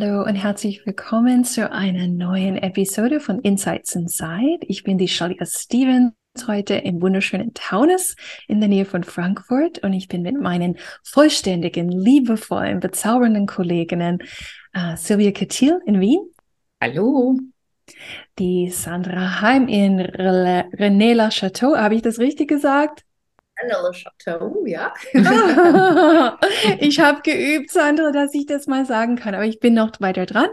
Hallo und herzlich willkommen zu einer neuen Episode von Insights Inside. Ich bin die Shalia Stevens heute im wunderschönen Taunus in der Nähe von Frankfurt und ich bin mit meinen vollständigen, liebevollen, bezaubernden Kolleginnen äh, Silvia Kettil in Wien. Hallo. Die Sandra Heim in René La Chateau. Habe ich das richtig gesagt? Le Chateau, ja. ich habe geübt, Sandra, dass ich das mal sagen kann, aber ich bin noch weiter dran.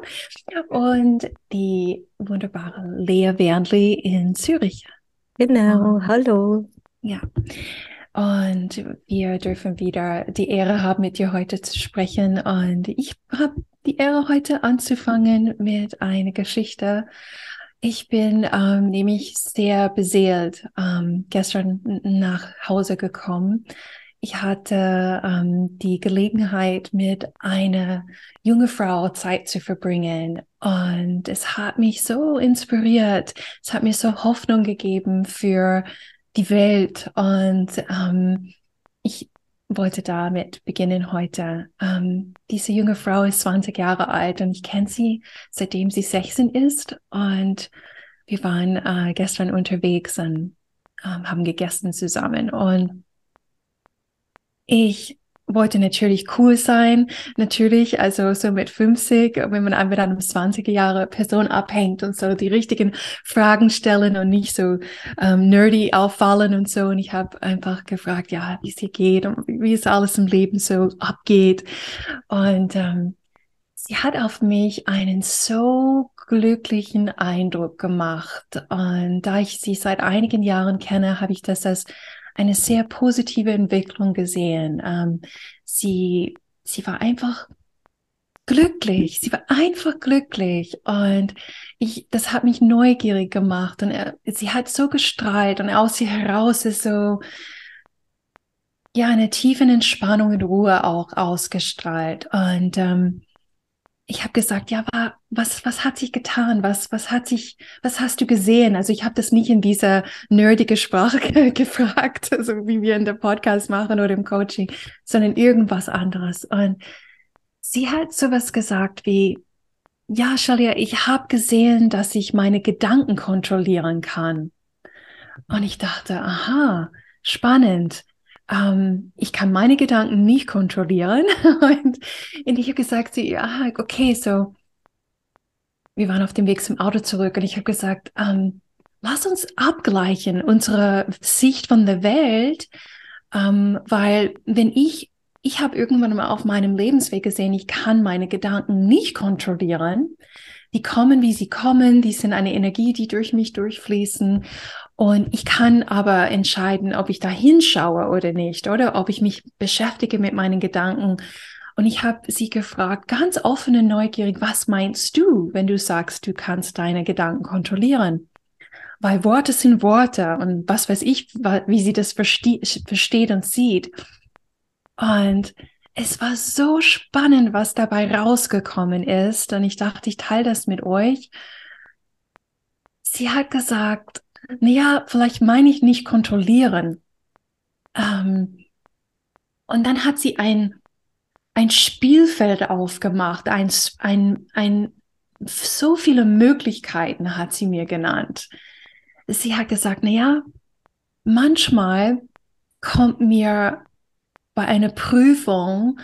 Und die wunderbare Lea Wernli in Zürich. Genau, hallo. Ja. Und wir dürfen wieder die Ehre haben, mit dir heute zu sprechen. Und ich habe die Ehre, heute anzufangen mit einer Geschichte ich bin ähm, nämlich sehr beseelt ähm, gestern nach Hause gekommen. Ich hatte ähm, die Gelegenheit, mit einer junge Frau Zeit zu verbringen. Und es hat mich so inspiriert. Es hat mir so Hoffnung gegeben für die Welt. Und ähm, wollte damit beginnen heute. Ähm, diese junge Frau ist 20 Jahre alt und ich kenne sie, seitdem sie 16 ist. Und wir waren äh, gestern unterwegs und ähm, haben gegessen zusammen. Und ich wollte natürlich cool sein, natürlich, also so mit 50, wenn man mit einem 20 Jahre Person abhängt und so die richtigen Fragen stellen und nicht so ähm, nerdy auffallen und so. Und ich habe einfach gefragt, ja, wie es hier geht und wie es alles im Leben so abgeht. Und ähm, sie hat auf mich einen so glücklichen Eindruck gemacht. Und da ich sie seit einigen Jahren kenne, habe ich das als eine sehr positive Entwicklung gesehen. Ähm, sie, sie war einfach glücklich. Sie war einfach glücklich. Und ich, das hat mich neugierig gemacht. Und er, sie hat so gestrahlt und aus ihr heraus ist so, ja, eine tiefe Entspannung und Ruhe auch ausgestrahlt. Und ähm, ich habe gesagt, ja, was, was hat sich getan? Was, was hat sich, was hast du gesehen? Also ich habe das nicht in dieser nerdige Sprache gefragt, so wie wir in der Podcast machen oder im Coaching, sondern irgendwas anderes. Und sie hat sowas gesagt wie, ja, Shalia, ich habe gesehen, dass ich meine Gedanken kontrollieren kann. Und ich dachte, aha, spannend ähm, ich kann meine Gedanken nicht kontrollieren. und, und ich habe gesagt, sie, ja, okay, so, wir waren auf dem Weg zum Auto zurück und ich habe gesagt, ähm, lass uns abgleichen unsere Sicht von der Welt, ähm, weil wenn ich ich habe irgendwann mal auf meinem Lebensweg gesehen, ich kann meine Gedanken nicht kontrollieren. Die kommen, wie sie kommen, die sind eine Energie, die durch mich durchfließen. Und ich kann aber entscheiden, ob ich da hinschaue oder nicht, oder ob ich mich beschäftige mit meinen Gedanken. Und ich habe sie gefragt, ganz offen und neugierig, was meinst du, wenn du sagst, du kannst deine Gedanken kontrollieren? Weil Worte sind Worte und was weiß ich, wie sie das verste versteht und sieht. Und es war so spannend, was dabei rausgekommen ist. Und ich dachte, ich teile das mit euch. Sie hat gesagt, naja, vielleicht meine ich nicht kontrollieren. Ähm, und dann hat sie ein, ein Spielfeld aufgemacht, ein, ein, ein, so viele Möglichkeiten hat sie mir genannt. Sie hat gesagt, naja, manchmal kommt mir bei einer Prüfung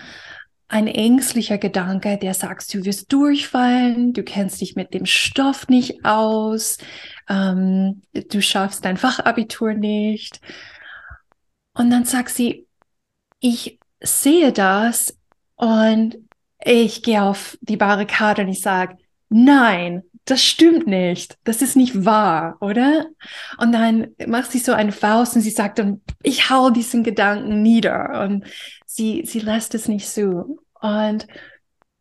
ein ängstlicher Gedanke, der sagt, du wirst durchfallen, du kennst dich mit dem Stoff nicht aus, ähm, du schaffst dein Fachabitur nicht. Und dann sagt sie, ich sehe das und ich gehe auf die Barrikade und ich sage, nein, das stimmt nicht, das ist nicht wahr, oder? Und dann macht sie so eine Faust und sie sagt dann, ich hau diesen Gedanken nieder und sie, sie lässt es nicht so. Und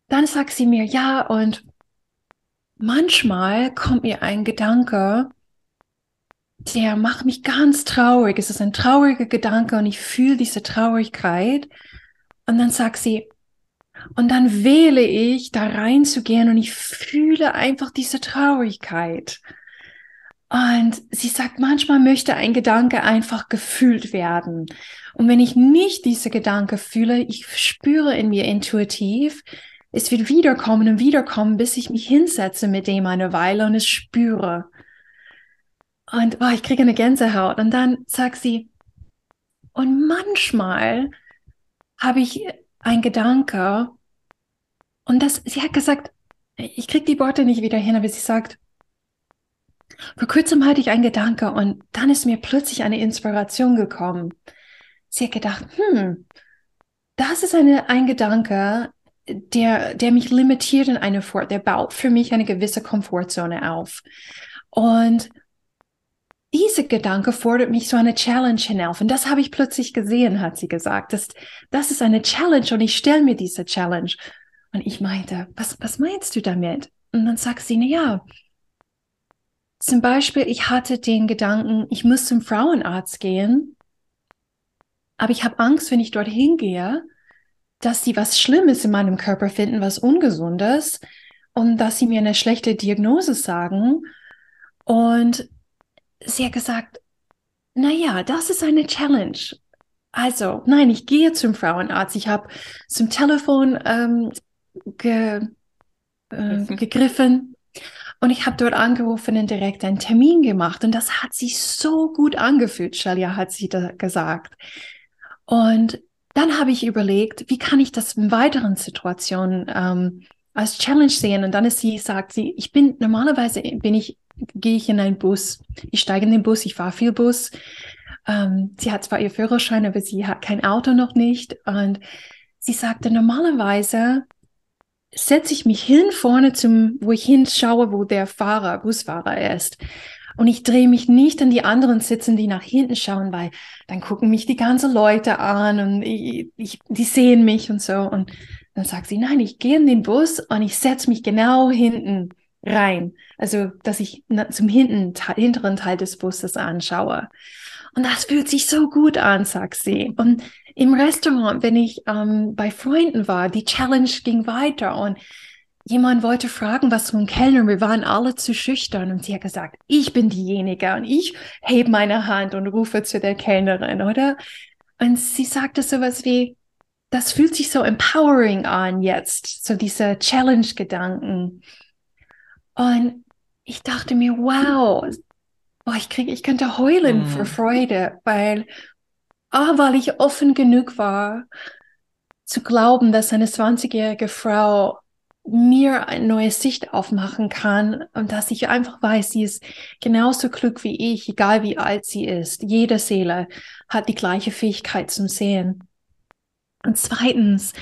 dann sagt sie mir, ja, und manchmal kommt mir ein Gedanke, der macht mich ganz traurig. Es ist ein trauriger Gedanke und ich fühle diese Traurigkeit. Und dann sagt sie, und dann wähle ich, da reinzugehen und ich fühle einfach diese Traurigkeit. Und sie sagt, manchmal möchte ein Gedanke einfach gefühlt werden. Und wenn ich nicht diese Gedanke fühle, ich spüre in mir intuitiv, es wird wiederkommen und wiederkommen, bis ich mich hinsetze mit dem eine Weile und es spüre. Und oh, ich kriege eine Gänsehaut. Und dann sagt sie, und manchmal habe ich ein Gedanke, und das, sie hat gesagt, ich kriege die Worte nicht wieder hin, aber sie sagt, vor kurzem hatte ich einen Gedanke und dann ist mir plötzlich eine Inspiration gekommen. Sie hat gedacht, hm, das ist eine, ein Gedanke, der, der mich limitiert in eine Fort, der baut für mich eine gewisse Komfortzone auf. Und dieser Gedanke fordert mich so eine Challenge hinauf. Und das habe ich plötzlich gesehen, hat sie gesagt. Das, das ist eine Challenge und ich stelle mir diese Challenge. Und ich meinte, was, was meinst du damit? Und dann sagt sie, na ja, zum Beispiel, ich hatte den Gedanken, ich muss zum Frauenarzt gehen, aber ich habe Angst, wenn ich dorthin gehe, dass sie was Schlimmes in meinem Körper finden, was Ungesundes und dass sie mir eine schlechte Diagnose sagen. Und sie hat gesagt, na ja, das ist eine Challenge. Also, nein, ich gehe zum Frauenarzt. Ich habe zum Telefon ähm, ge, äh, gegriffen und ich habe dort angerufen und direkt einen Termin gemacht. Und das hat sich so gut angefühlt, Shelia hat sie da gesagt. Und dann habe ich überlegt, wie kann ich das in weiteren Situationen ähm, als Challenge sehen. Und dann ist sie, sagt sie, ich bin normalerweise bin ich, gehe ich in einen Bus. Ich steige in den Bus, ich fahre viel Bus. Ähm, sie hat zwar ihr Führerschein, aber sie hat kein Auto noch nicht. Und sie sagte, normalerweise setze ich mich hin vorne zum, wo ich hinschaue, wo der Fahrer, Busfahrer ist. Und ich drehe mich nicht an die anderen sitzen, die nach hinten schauen, weil dann gucken mich die ganzen Leute an und ich, ich, die sehen mich und so. Und dann sagt sie, nein, ich gehe in den Bus und ich setze mich genau hinten rein. Also, dass ich zum hinten, hinteren Teil des Busses anschaue. Und das fühlt sich so gut an, sagt sie. Und im Restaurant, wenn ich ähm, bei Freunden war, die Challenge ging weiter und jemand wollte fragen, was zum Kellner, wir waren alle zu schüchtern und sie hat gesagt, ich bin diejenige und ich hebe meine Hand und rufe zu der Kellnerin, oder? Und sie sagte sowas wie, das fühlt sich so empowering an jetzt, so diese Challenge-Gedanken. Und ich dachte mir, wow, boah, ich kriege, ich könnte heulen mm. vor Freude, weil ah, weil ich offen genug war, zu glauben, dass eine 20-jährige Frau mir eine neue Sicht aufmachen kann und dass ich einfach weiß, sie ist genauso klug wie ich, egal wie alt sie ist. Jede Seele hat die gleiche Fähigkeit zum Sehen. Und zweitens,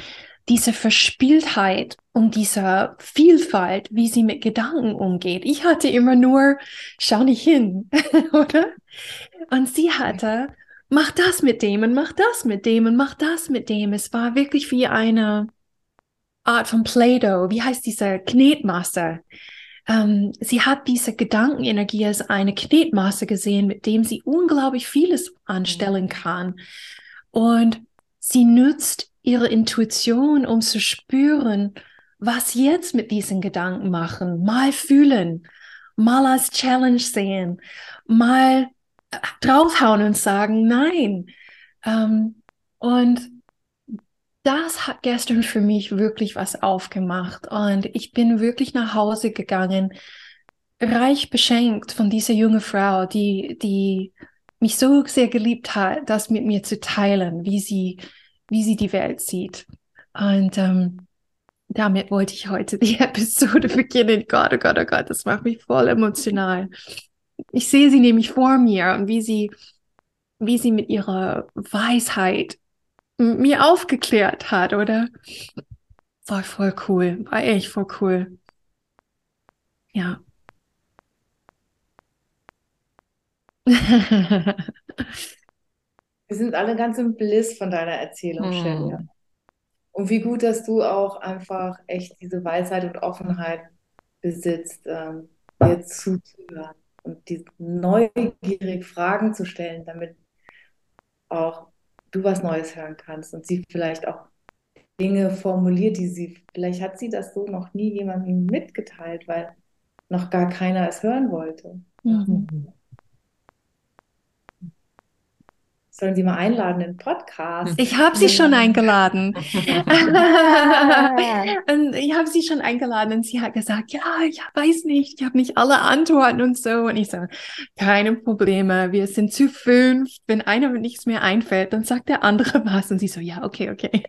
diese Verspieltheit und diese Vielfalt, wie sie mit Gedanken umgeht. Ich hatte immer nur, schau nicht hin, oder? Und sie hatte mach das mit dem und mach das mit dem und mach das mit dem. Es war wirklich wie eine Art von Play-Doh. Wie heißt diese Knetmasse? Ähm, sie hat diese Gedankenenergie als eine Knetmasse gesehen, mit dem sie unglaublich vieles anstellen kann. Und sie nutzt ihre Intuition, um zu spüren, was jetzt mit diesen Gedanken machen. Mal fühlen, mal als Challenge sehen, mal draufhauen und sagen, nein. Ähm, und das hat gestern für mich wirklich was aufgemacht. Und ich bin wirklich nach Hause gegangen, reich beschenkt von dieser junge Frau, die, die mich so sehr geliebt hat, das mit mir zu teilen, wie sie, wie sie die Welt sieht. Und ähm, damit wollte ich heute die Episode beginnen. Gott, oh Gott, oh Gott, das macht mich voll emotional ich sehe sie nämlich vor mir und wie sie, wie sie mit ihrer Weisheit mir aufgeklärt hat, oder? War voll cool, war echt voll cool. Ja. Wir sind alle ganz im Bliss von deiner Erzählung, mm. Und wie gut, dass du auch einfach echt diese Weisheit und Offenheit besitzt, ähm, dir zuzuhören und die neugierig Fragen zu stellen, damit auch du was Neues hören kannst und sie vielleicht auch Dinge formuliert, die sie, vielleicht hat sie das so noch nie jemandem mitgeteilt, weil noch gar keiner es hören wollte. Mhm. Sollen Sie mal einladen in den Podcast? Ich habe sie schon eingeladen. und ich habe sie schon eingeladen und sie hat gesagt, ja, ich weiß nicht, ich habe nicht alle Antworten und so. Und ich so, keine Probleme, wir sind zu fünf. Wenn einer nichts mehr einfällt, dann sagt der andere was. Und sie so, ja, okay, okay.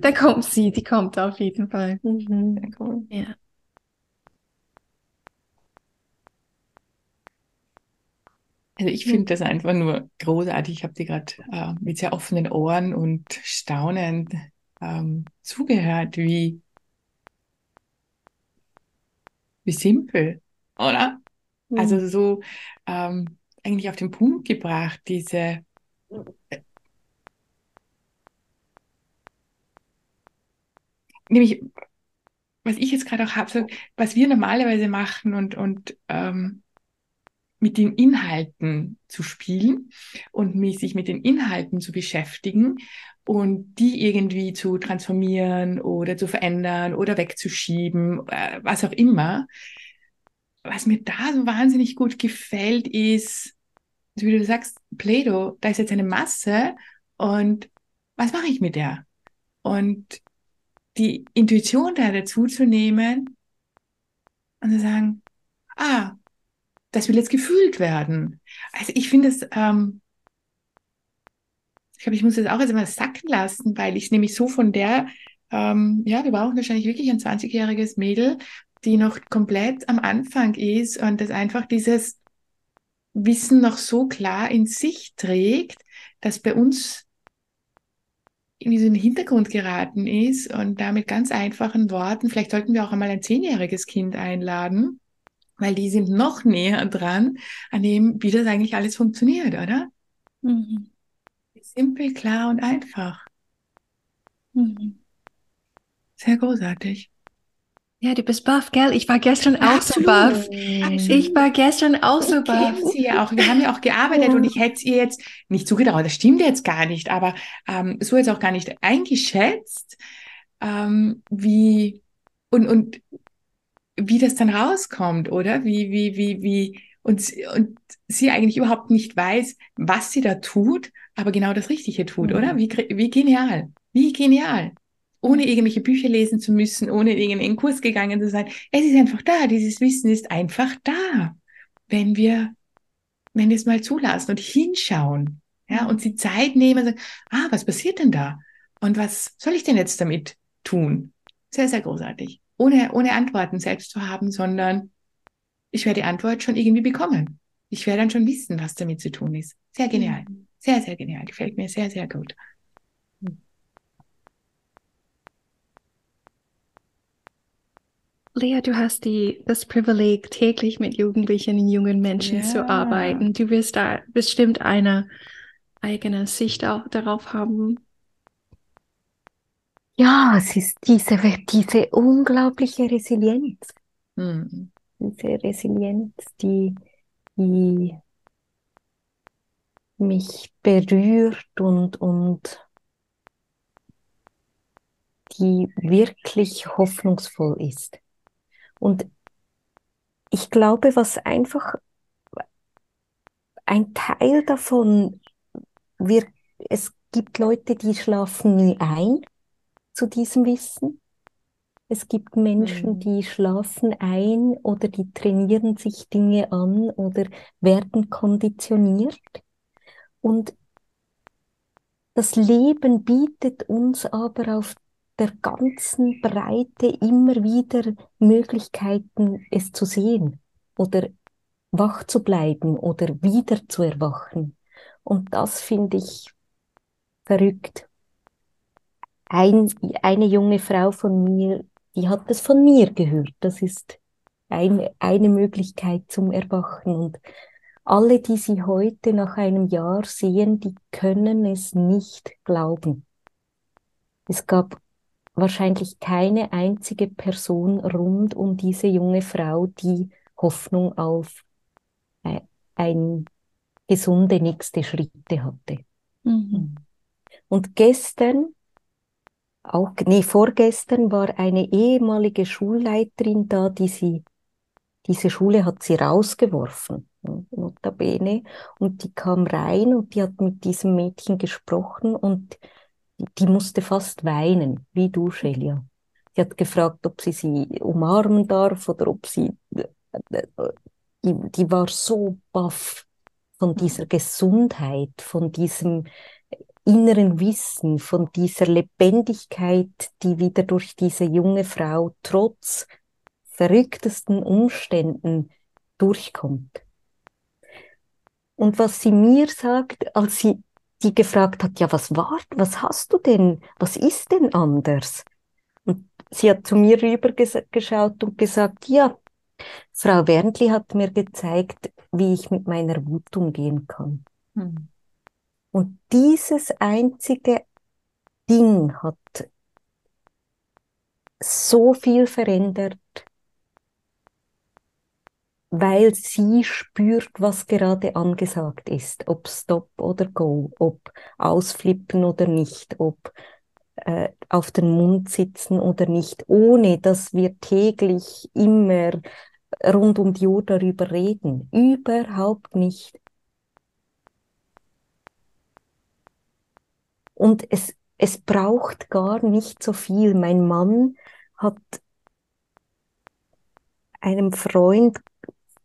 da kommt sie, die kommt auf jeden Fall. Mhm. Cool. Ja. Also ich finde das einfach nur großartig. Ich habe dir gerade äh, mit sehr offenen Ohren und staunend ähm, zugehört, wie, wie simpel, oder? Mhm. Also so ähm, eigentlich auf den Punkt gebracht, diese äh, nämlich, was ich jetzt gerade auch habe, so, was wir normalerweise machen und, und ähm, mit den Inhalten zu spielen und mich, sich mit den Inhalten zu beschäftigen und die irgendwie zu transformieren oder zu verändern oder wegzuschieben, äh, was auch immer. Was mir da so wahnsinnig gut gefällt, ist, wie du sagst, Play-Doh, da ist jetzt eine Masse und was mache ich mit der? Und die Intuition da dazu zu nehmen und zu sagen, ah, das will jetzt gefühlt werden. Also ich finde es, ähm, ich glaube, ich muss das auch jetzt mal sacken lassen, weil ich nämlich so von der, ähm, ja, wir brauchen wahrscheinlich wirklich ein 20-jähriges Mädel, die noch komplett am Anfang ist und das einfach dieses Wissen noch so klar in sich trägt, dass bei uns irgendwie so in den Hintergrund geraten ist und da mit ganz einfachen Worten, vielleicht sollten wir auch einmal ein zehnjähriges Kind einladen, weil die sind noch näher dran an dem, wie das eigentlich alles funktioniert, oder? Mhm. Simpel, klar und einfach. Mhm. Sehr großartig. Ja, du bist baff, gell? Ich war gestern auch so baff. Ich war gestern auch so Ich kenne baff. sie ja auch. Wir haben ja auch gearbeitet und ich hätte es ihr jetzt nicht zugetraut. Das stimmt jetzt gar nicht, aber ähm, so jetzt auch gar nicht eingeschätzt, ähm, wie und und wie das dann rauskommt, oder? Wie wie wie wie und sie- und sie eigentlich überhaupt nicht weiß, was sie da tut, aber genau das Richtige tut, Mhm. oder? Wie wie genial, wie genial. Ohne irgendwelche Bücher lesen zu müssen, ohne in irgendeinen Kurs gegangen zu sein. Es ist einfach da. Dieses Wissen ist einfach da. Wenn wir, wenn wir es mal zulassen und hinschauen, ja, und die Zeit nehmen und sagen, ah, was passiert denn da? Und was soll ich denn jetzt damit tun? Sehr, sehr großartig. Ohne, ohne Antworten selbst zu haben, sondern ich werde die Antwort schon irgendwie bekommen. Ich werde dann schon wissen, was damit zu tun ist. Sehr genial. Sehr, sehr genial. Gefällt mir sehr, sehr gut. Lea, du hast die, das Privileg, täglich mit Jugendlichen und jungen Menschen zu Ja. arbeiten. Du wirst da bestimmt eine eigene Sicht auch darauf haben. Ja, es ist diese, diese unglaubliche Resilienz, Hm. diese Resilienz, die, die mich berührt und, und die wirklich hoffnungsvoll ist. Und ich glaube, was einfach ein Teil davon, wir, es gibt Leute, die schlafen nie ein zu diesem Wissen. Es gibt Menschen, Mhm. die schlafen ein oder die trainieren sich Dinge an oder werden konditioniert. Und das Leben bietet uns aber auf der ganzen Breite immer wieder Möglichkeiten, es zu sehen oder wach zu bleiben oder wieder zu erwachen. Und das finde ich verrückt. Ein, eine junge Frau von mir, die hat es von mir gehört. Das ist ein, eine Möglichkeit zum Erwachen. Und alle, die sie heute nach einem Jahr sehen, die können es nicht glauben. Es gab wahrscheinlich keine einzige Person rund um diese junge Frau, die Hoffnung auf äh, ein gesunde nächste Schritte hatte. Mhm. Und gestern, auch, nee, vorgestern war eine ehemalige Schulleiterin da, die sie, diese Schule hat sie rausgeworfen, notabene, und die kam rein und die hat mit diesem Mädchen gesprochen und die, die musste fast weinen, wie du, Shelia. Sie hat gefragt, ob sie sie umarmen darf oder ob sie, die, die war so baff von dieser Gesundheit, von diesem inneren Wissen, von dieser Lebendigkeit, die wieder durch diese junge Frau trotz verrücktesten Umständen durchkommt. Und was sie mir sagt, als sie die gefragt hat, ja, was war, was hast du denn, was ist denn anders? Und sie hat zu mir rübergeschaut und gesagt, ja, Frau Werntli hat mir gezeigt, wie ich mit meiner Wut umgehen kann. Mhm. Und dieses einzige Ding hat so viel verändert, weil sie spürt, was gerade angesagt ist, ob Stop oder Go, ob ausflippen oder nicht, ob äh, auf den Mund sitzen oder nicht, ohne dass wir täglich immer rund um die Uhr darüber reden. Überhaupt nicht. Und es, es braucht gar nicht so viel. Mein Mann hat einem Freund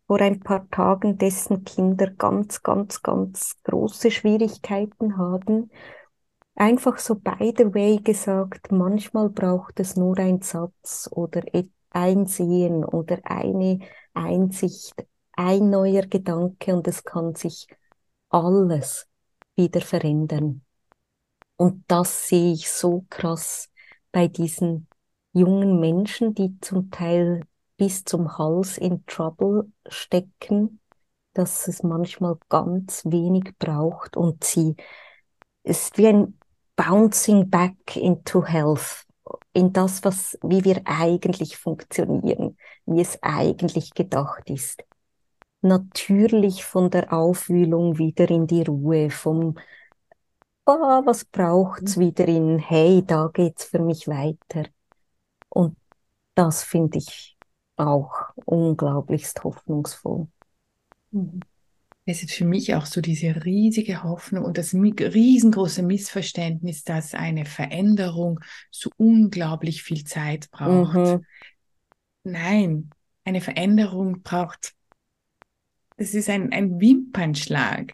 vor ein paar Tagen, dessen Kinder ganz, ganz, ganz große Schwierigkeiten haben, einfach so by the way gesagt, manchmal braucht es nur ein Satz oder ein Sehen oder eine Einsicht, ein neuer Gedanke und es kann sich alles wieder verändern. Und das sehe ich so krass bei diesen jungen Menschen, die zum Teil bis zum Hals in Trouble stecken, dass es manchmal ganz wenig braucht und sie ist wie ein Bouncing back into health, in das, was, wie wir eigentlich funktionieren, wie es eigentlich gedacht ist. Natürlich von der Aufwühlung wieder in die Ruhe, vom oh, was braucht's wieder in, hey, da geht's für mich weiter. Und das finde ich auch unglaublichst hoffnungsvoll. Mhm. Es ist für mich auch so diese riesige Hoffnung und das riesengroße Missverständnis, dass eine Veränderung so unglaublich viel Zeit braucht. Mhm. Nein, eine Veränderung braucht, das ist ein, ein Wimpernschlag.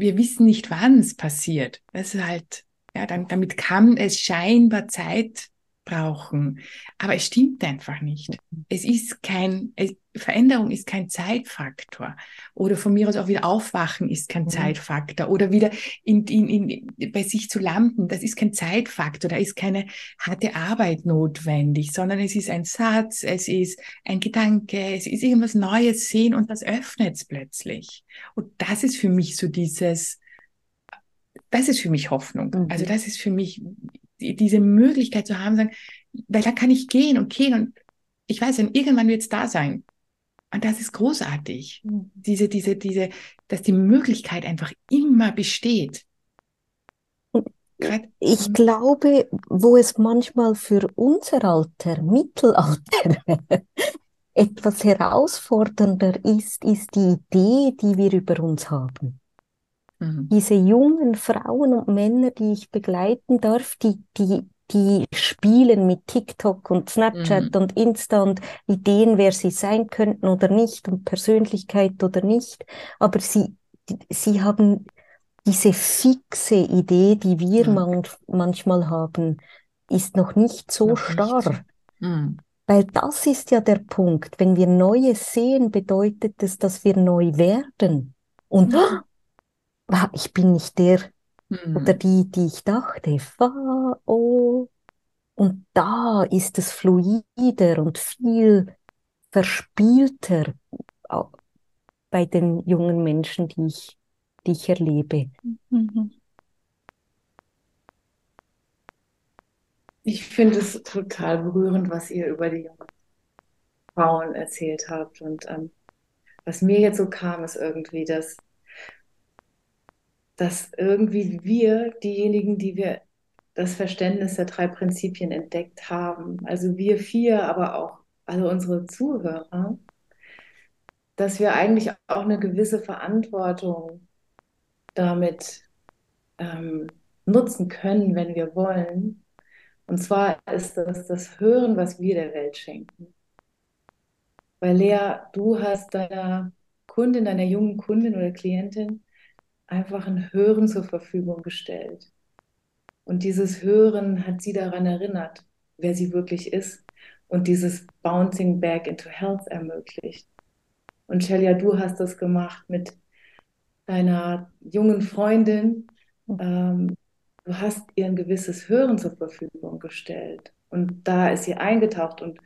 Wir wissen nicht, wann es passiert. Das ist halt, ja, dann, damit kann es scheinbar Zeit brauchen. Aber es stimmt einfach nicht. Es ist kein, es, Veränderung ist kein Zeitfaktor. Oder von mir aus auch wieder aufwachen ist kein mhm. Zeitfaktor. Oder wieder in, in, in, bei sich zu landen, das ist kein Zeitfaktor. Da ist keine harte Arbeit notwendig, sondern es ist ein Satz, es ist ein Gedanke, es ist irgendwas Neues sehen und das öffnet es plötzlich. Und das ist für mich so dieses, das ist für mich Hoffnung. Mhm. Also das ist für mich diese Möglichkeit zu haben, sagen, weil da kann ich gehen und gehen und ich weiß, dann irgendwann wird es da sein. Und das ist großartig. Mhm. Diese, diese, diese, dass die Möglichkeit einfach immer besteht. Grad, ich mhm. glaube, wo es manchmal für unser Alter, Mittelalter, etwas herausfordernder ist, ist die Idee, die wir über uns haben. Mhm. Diese jungen Frauen und Männer, die ich begleiten darf, die, die, die spielen mit TikTok und Snapchat mhm. und Insta und Ideen, wer sie sein könnten oder nicht und Persönlichkeit oder nicht. Aber sie, sie haben diese fixe Idee, die wir mhm. man, manchmal haben, ist noch nicht so noch starr. Nicht. Mhm. Weil das ist ja der Punkt. Wenn wir Neues sehen, bedeutet es, dass wir neu werden. Und mhm ich bin nicht der mhm. oder die, die ich dachte. Oh. Und da ist es fluider und viel verspielter bei den jungen Menschen, die ich, die ich erlebe. Mhm. Ich finde es total berührend, was ihr über die jungen Frauen erzählt habt. Und ähm, was mir jetzt so kam, ist irgendwie, dass, dass irgendwie wir, diejenigen, die wir das Verständnis der drei Prinzipien entdeckt haben, also wir vier, aber auch alle unsere Zuhörer, dass wir eigentlich auch eine gewisse Verantwortung damit ähm, nutzen können, wenn wir wollen. Und zwar ist das das Hören, was wir der Welt schenken. Weil Lea, du hast deiner Kundin, deiner jungen Kundin oder Klientin einfach ein Hören zur Verfügung gestellt. Und dieses Hören hat sie daran erinnert, wer sie wirklich ist und dieses Bouncing Back into Health ermöglicht. Und Shelia, du hast das gemacht mit deiner jungen Freundin. Ähm, du hast ihr ein gewisses Hören zur Verfügung gestellt. Und da ist sie eingetaucht. Und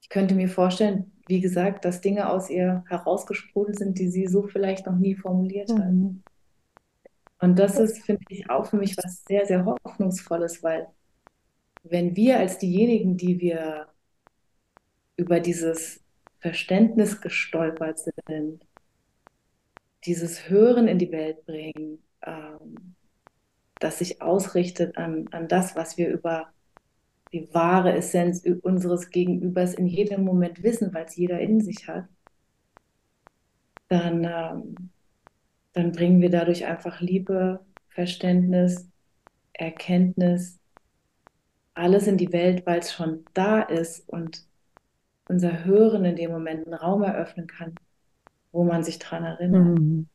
ich könnte mir vorstellen, wie gesagt, dass Dinge aus ihr herausgesprudelt sind, die sie so vielleicht noch nie formuliert hat. Und das ist, finde ich, auch für mich was sehr, sehr Hoffnungsvolles, weil wenn wir als diejenigen, die wir über dieses Verständnis gestolpert sind, dieses Hören in die Welt bringen, ähm, das sich ausrichtet an, an das, was wir über die wahre Essenz unseres Gegenübers in jedem Moment wissen, weil es jeder in sich hat, dann, ähm, dann bringen wir dadurch einfach Liebe, Verständnis, Erkenntnis, alles in die Welt, weil es schon da ist und unser Hören in dem Moment einen Raum eröffnen kann, wo man sich dran erinnert. Mhm.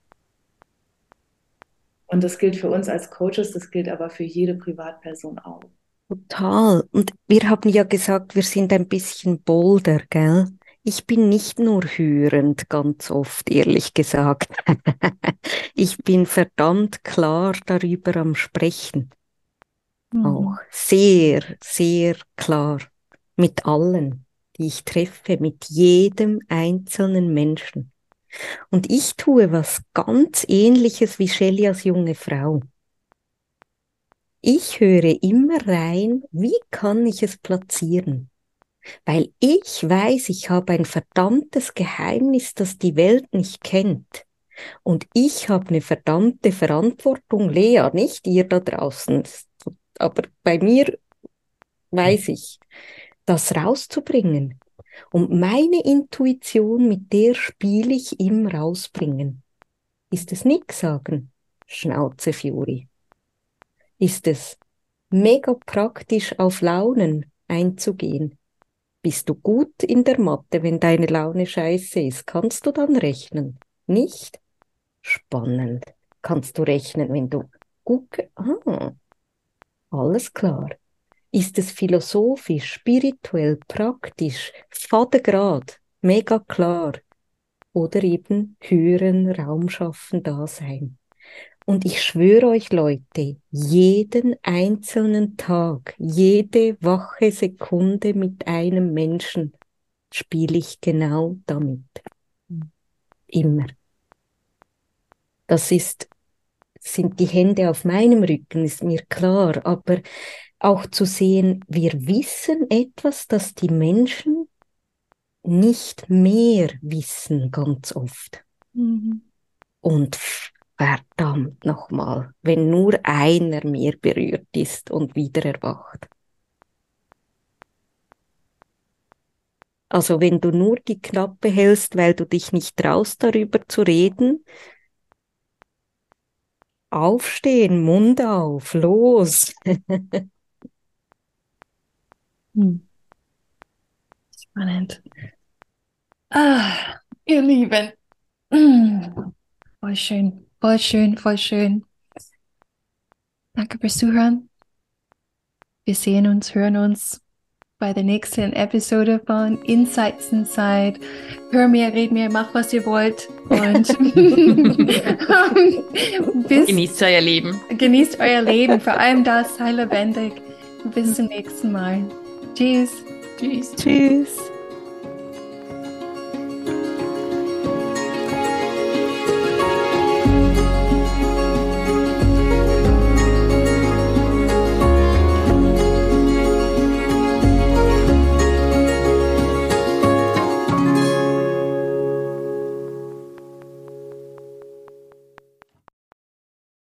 Und das gilt für uns als Coaches, das gilt aber für jede Privatperson auch. Total. Und wir haben ja gesagt, wir sind ein bisschen bolder, gell? Ich bin nicht nur hörend, ganz oft, ehrlich gesagt. ich bin verdammt klar darüber am Sprechen. Mhm. Auch sehr, sehr klar. Mit allen, die ich treffe, mit jedem einzelnen Menschen. Und ich tue was ganz ähnliches wie Shelley als junge Frau. Ich höre immer rein, wie kann ich es platzieren? Weil ich weiß, ich habe ein verdammtes Geheimnis, das die Welt nicht kennt. Und ich habe eine verdammte Verantwortung, Lea, nicht ihr da draußen. Aber bei mir weiß ich, das rauszubringen. Und meine Intuition, mit der spiele ich im Rausbringen. Ist es nix sagen? Schnauze Fiori ist es mega praktisch auf Launen einzugehen. Bist du gut in der Mathe, wenn deine Laune scheiße ist? Kannst du dann rechnen? Nicht? Spannend. Kannst du rechnen, wenn du gucke? Ah, alles klar. Ist es philosophisch, spirituell, praktisch, fadegrad, mega klar? Oder eben höheren Raum schaffen, da sein? Und ich schwöre euch, Leute, jeden einzelnen Tag, jede wache Sekunde mit einem Menschen spiele ich genau damit. Immer. Das ist, sind die Hände auf meinem Rücken, ist mir klar, aber auch zu sehen, wir wissen etwas, das die Menschen nicht mehr wissen ganz oft. Mhm. Und verdammt nochmal, wenn nur einer mehr berührt ist und wieder erwacht. Also wenn du nur die Klappe hältst, weil du dich nicht traust, darüber zu reden, aufstehen, Mund auf, los. hm. Spannend. Ah, ihr Lieben. Hm. Voll schön. Voll schön, voll schön. Danke fürs Zuhören. Wir sehen uns, hören uns bei der nächsten Episode von Insights Inside. Hör mir, red mir, mach was ihr wollt. Und bis, genießt euer Leben. Genießt euer Leben, vor allem das, sei lebendig. Bis zum nächsten Mal. Tschüss. Tschüss. Tschüss.